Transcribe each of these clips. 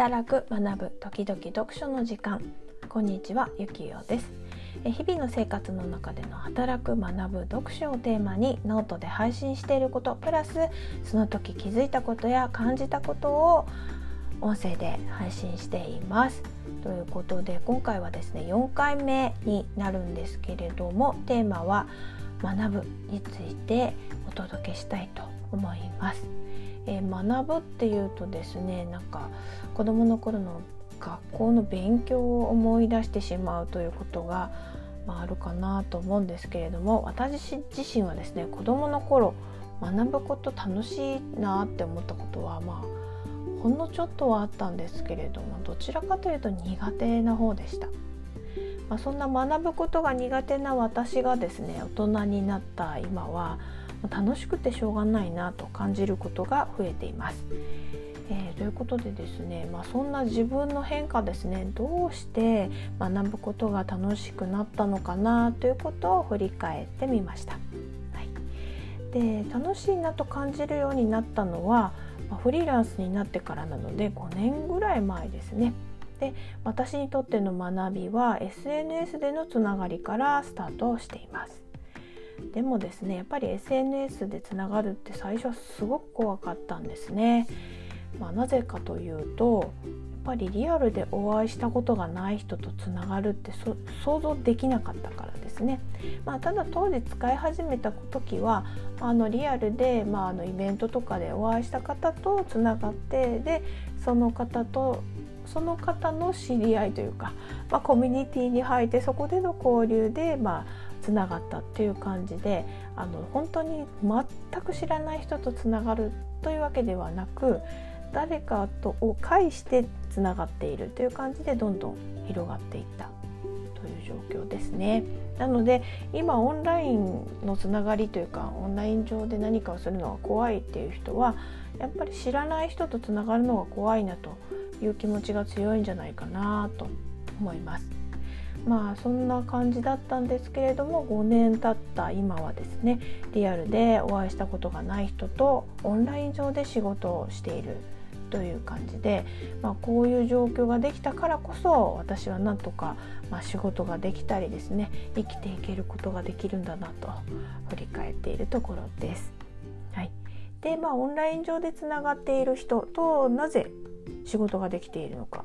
働く学ぶ時々読書の時間。こんにちはゆきよです。日々の生活の中での働く学ぶ読書をテーマにノートで配信していることプラスその時気づいたことや感じたことを音声で配信しています。ということで今回はですね4回目になるんですけれどもテーマは学ぶについてお届けしたいと思います。えー、学ぶっていうとですねなんか子どもの頃の学校の勉強を思い出してしまうということが、まあ、あるかなと思うんですけれども私自身はですね子どもの頃学ぶこと楽しいなって思ったことはまあほんのちょっとはあったんですけれどもどちらかというと苦手な方でした。まあ、そんな学ぶことが苦手な私がですね大人になった今は楽しくてしょうがないなと感じることが増えています。えー、ということでですね、まあ、そんな自分の変化ですねどうして学ぶことが楽しくなったのかなということを振り返ってみました。はい、で楽しいなと感じるようになったのは、まあ、フリーランスになってからなので5年ぐらい前ですね。で私にとっての学びは SNS でのつながりからスタートしています。でもですねやっぱり SNS でつながるって最初はすごく怖かったんですね。まあ、なぜかというとやっぱりリアルでお会いしたことがない人とつながるって想像できなかったからですね。まあ、ただ当時使い始めた時はあのリアルで、まあ、あのイベントとかでお会いした方とつながってでその方とその方の知り合いというか、まあ、コミュニティに入ってそこでの交流で、まあ、つながったっていう感じであの本当に全く知らない人とつながるというわけではなく誰かとを介してつながっているという感じでどんどん広がっていったという状況ですね。なので今オンラインのつながりというかオンライン上で何かをするのが怖いっていう人はやっぱり知らない人とつながるのが怖いなという気持ちが強いんじゃないかなと思います。まあそんな感じだったんですけれども5年経った今はですねリアルでお会いしたことがない人とオンライン上で仕事をしているという感じで、まあ、こういう状況ができたからこそ私はなんとか、まあ、仕事ができたりですね生きていけることができるんだなと振り返っているところです。はい、でまあオンライン上でつながっている人となぜ仕事ができているのか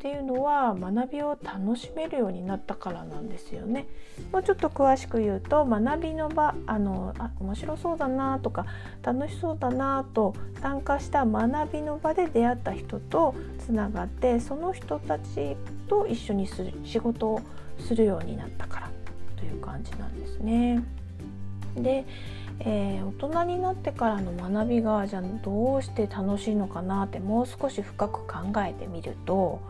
っていうのは学びを楽しめるようになったからなんですよね。もうちょっと詳しく言うと学びの場あのあ面白そうだなとか楽しそうだなと参加した学びの場で出会った人とつながってその人たちと一緒にする仕事をするようになったからという感じなんですね。でえー、大人になってからの学びがじゃあどうして楽しいのかなってもう少し深く考えてみると、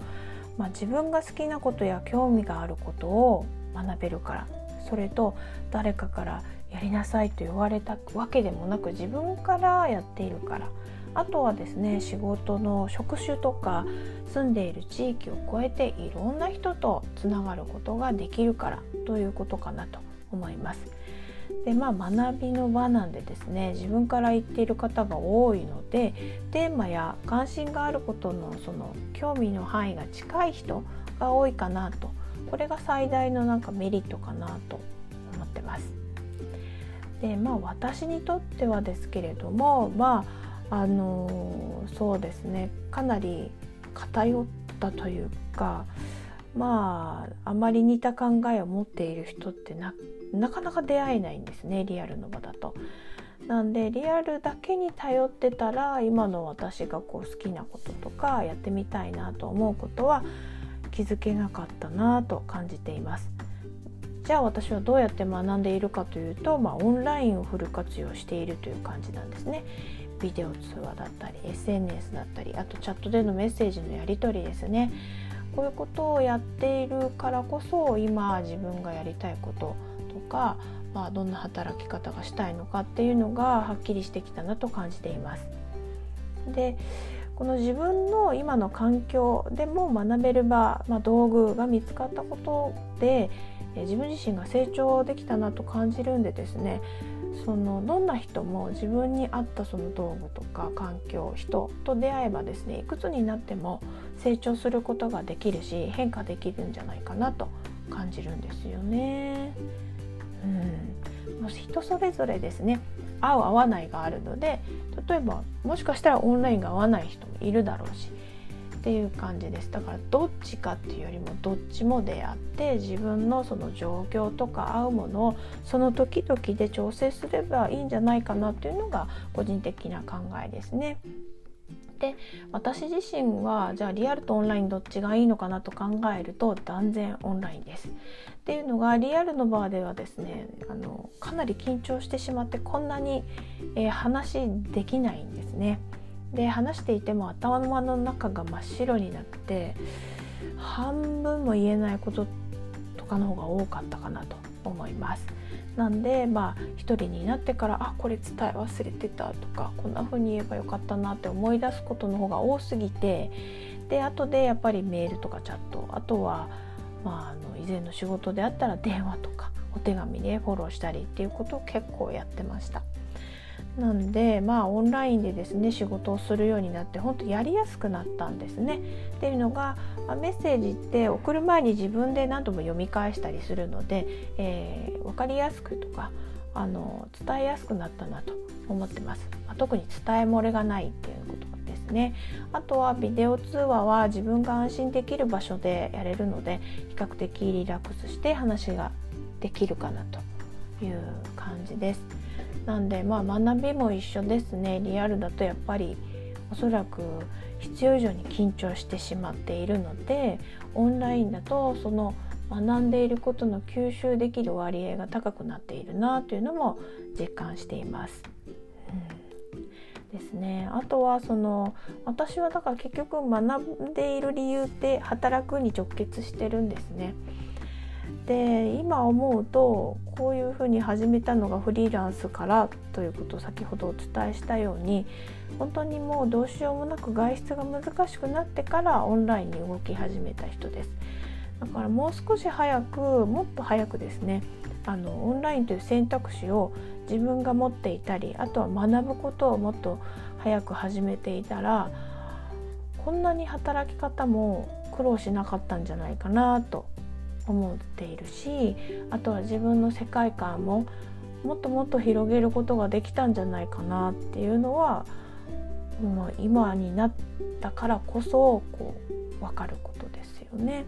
まあ、自分が好きなことや興味があることを学べるからそれと誰かからやりなさいと言われたわけでもなく自分からやっているからあとはですね仕事の職種とか住んでいる地域を超えていろんな人とつながることができるからということかなと思います。でまあ学びの場なんでですね自分から言っている方が多いのでテーマや関心があることのその興味の範囲が近い人が多いかなとこれが最大のなんかメリットかなと思ってます。でまあ私にとってはですけれどもまああのそうですねかなり偏ったというかまああまり似た考えを持っている人ってなかなか出会えないんですねリアルの場だと。なんでリアルだけに頼ってたら今の私がこう好きなこととかやってみたいなと思うことは気づけなかったなと感じています。じゃあ私はどうやって学んでいるかというと、まあ、オンラインをフル活用しているという感じなんですね。ビデオ通話だったり SNS だったりあとチャットでのメッセージのやり取りですねこういうことをやっているからこそ今自分がやりたいこととか、まあ、どんな働き方がしたいのかっていうのがはっきりしてきたなと感じています。でこの自分の今の環境でも学べる場、まあ、道具が見つかったことで自分自身が成長できたなと感じるんでですねそのどんな人も自分に合ったその道具とか環境人と出会えばですねいくつになっても成長することができるし変化できるんじゃないかなと感じるんですよね。うん、人それぞれですね合う合わないがあるので例えばもしかしたらオンラインが合わない人もいるだろうしっていう感じですだからどっちかっていうよりもどっちも出会って自分のその状況とか合うものをその時々で調整すればいいんじゃないかなっていうのが個人的な考えですね。で私自身はじゃあリアルとオンラインどっちがいいのかなと考えると断然オンラインです。っていうのがリアルの場ではですねあのかなり緊張してしまってこんなに、えー、話できないんですね。で話していても頭の中が真っ白になって半分も言えないこととかの方が多かったかなと思います。なんでまあ一人になってからあこれ伝え忘れてたとかこんな風に言えばよかったなって思い出すことの方が多すぎてで後でやっぱりメールとかチャットあとは、まあ、あの以前の仕事であったら電話とかお手紙でフォローしたりっていうことを結構やってました。なんでまあオンラインでですね仕事をするようになって本当やりやすくなったんですね。っていうのがあメッセージって送る前に自分で何度も読み返したりするので、えー、分かりやすくとかあの伝えやすくなったなと思ってます。まあ、特に伝え漏れがないっていうことですね。あとはビデオ通話は自分が安心できる場所でやれるので比較的リラックスして話ができるかなという感じです。なんでまあ学びも一緒ですねリアルだとやっぱりおそらく必要以上に緊張してしまっているのでオンラインだとその学んでいることの吸収できる割合が高くなっているなというのも実感しています。うん、ですね。あとはその私はだから結局学んでいる理由って働くに直結してるんですね。で今思うとこういうふうに始めたのがフリーランスからということを先ほどお伝えしたように本当にもうどうしようもなく外出が難しくなってからオンラインに動き始めた人です。だからもう少し早くもっと早くですねあのオンラインという選択肢を自分が持っていたりあとは学ぶことをもっと早く始めていたらこんなに働き方も苦労しなかったんじゃないかなと思っているしあとは自分の世界観ももっともっと広げることができたんじゃないかなっていうのはもう今になったからこそこう分かることですよね。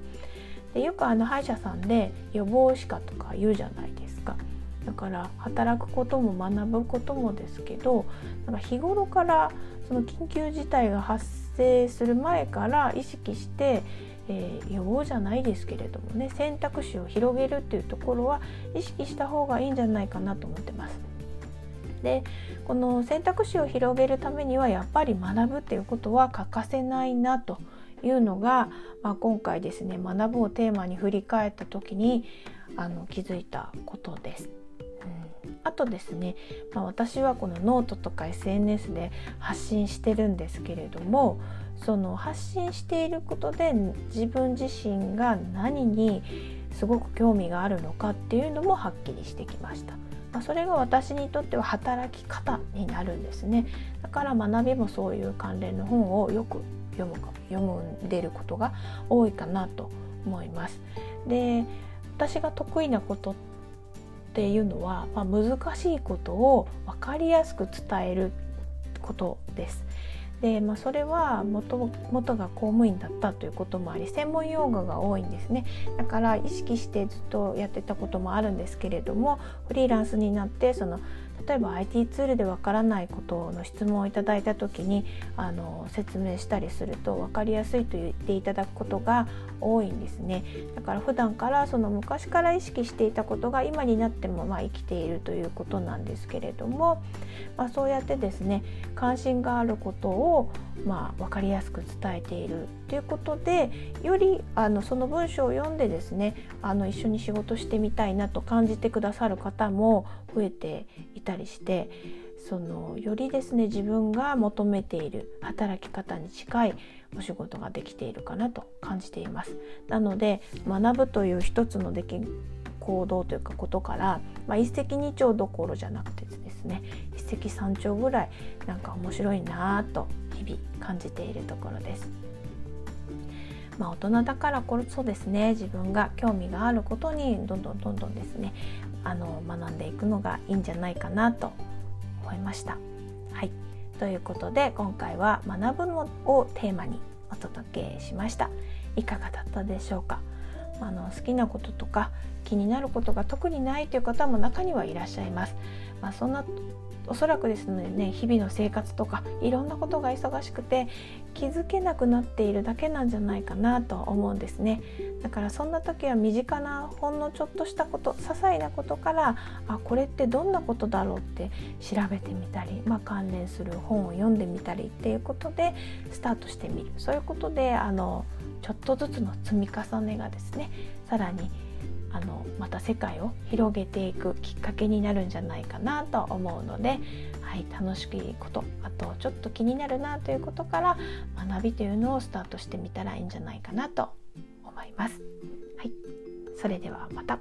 でよくあの歯医者さんで予防歯科とか言うじゃないですか。だから働くことも学ぶこともですけどなんか日頃からその緊急事態が発生する前から意識してえー、予防じゃないですけれどもね選択肢を広げるっていうところは意識した方がいいんじゃないかなと思ってます。でこの選択肢を広げるためにはやっぱり学ぶっていうことは欠かせないなというのが、まあ、今回ですね学ぶをテーマに振り返った時にあの気づいたことです。あとですね、まあ、私はこのノートとか SNS で発信してるんですけれどもその発信していることで自分自身が何にすごく興味があるのかっていうのもはっきりしてきました。まあ、それが私にとっては働き方になるんですね。だから学びもそういう関連の本をよく読むか読んでることが多いかなと思います。で私が得意なことってていうのは、まあ、難しいことを分かりやすく伝えることです。で、まあ、それは元元が公務員だったということもあり専門用語が多いんですねだから意識してずっとやってたこともあるんですけれどもフリーランスになってその例えば IT ツールでわからないことの質問をいただいた時にあの説明したりすると分かりやすいと言っていただくことが多いんですね。だから普段からその昔から意識していたことが今になってもま生きているということなんですけれども、まあ、そうやってですね関心があることをまあ分かりやすく伝えているということでよりあのその文章を読んでですねあの一緒に仕事してみたいなと感じてくださる方も増えていたりしてそのよりですね自分が求めている働き方に近いお仕事ができているかなと感じています。なので学ぶという一つの出来行動というかことから、まあ、一石二鳥どころじゃなくてですね一石三鳥ぐらいなんか面白いなと日々感じているところです。まあ、大人だからこそですね自分が興味があることにどんどんどんどんですねあの学んでいくのがいいんじゃないかなと思いました。はいということで今回は「学ぶの」をテーマにお届けしました。いかがだったでしょうか？あの好きなこととか気になることが特にないという方も中にはいらっしゃいます。まあ、そんなおそらくですね日々の生活とかいろんなことが忙しくて気づけなくなっているだけなんじゃないかなと思うんですね。だからそんな時は身近なほんのちょっとしたこと些細なことからあこれってどんなことだろうって調べてみたり、まあ、関連する本を読んでみたりっていうことでスタートしてみる。そういうことであのちょっとずつの積み重ねがですねさらにあのまた世界を広げていくきっかけになるんじゃないかなと思うので、はい、楽しいことあとちょっと気になるなということから学びというのをスタートしてみたらいいんじゃないかなと思います。はい、それではまた。